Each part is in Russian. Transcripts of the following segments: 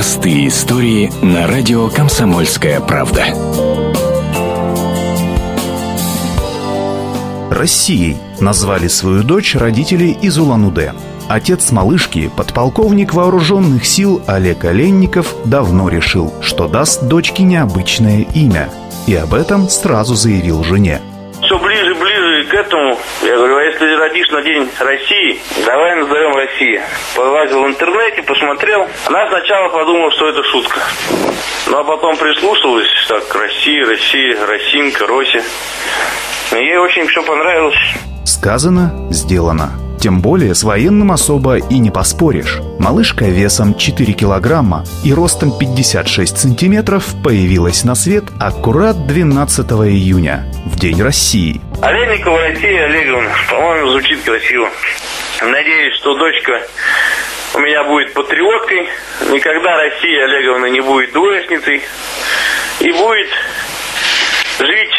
Простые истории на радио «Комсомольская правда». Россией назвали свою дочь родители из Улан-Удэ. Отец малышки, подполковник вооруженных сил Олег Оленников, давно решил, что даст дочке необычное имя. И об этом сразу заявил жене ближе к этому. Я говорю, а если родишь на День России, давай назовем Россия. Полазил в интернете, посмотрел. Она сначала подумала, что это шутка. Ну, а потом прислушалась, так, Россия, Россия, Росинка, Рося. И ей очень все понравилось. Сказано, сделано. Тем более с военным особо и не поспоришь. Малышка весом 4 килограмма и ростом 56 сантиметров появилась на свет аккурат 12 июня, в День России. Олейникова Россия Олеговна, по-моему, звучит красиво. Надеюсь, что дочка у меня будет патриоткой, никогда Россия Олеговна не будет двоечницей и будет жить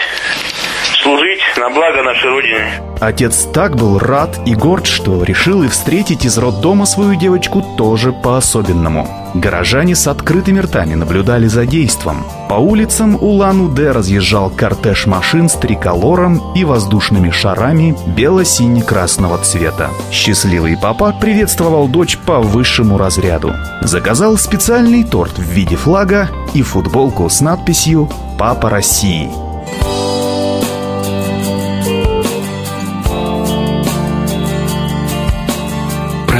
служить на благо нашей Родины. Отец так был рад и горд, что решил и встретить из роддома свою девочку тоже по-особенному. Горожане с открытыми ртами наблюдали за действом. По улицам Улан-Удэ разъезжал кортеж машин с триколором и воздушными шарами бело-сине-красного цвета. Счастливый папа приветствовал дочь по высшему разряду. Заказал специальный торт в виде флага и футболку с надписью «Папа России».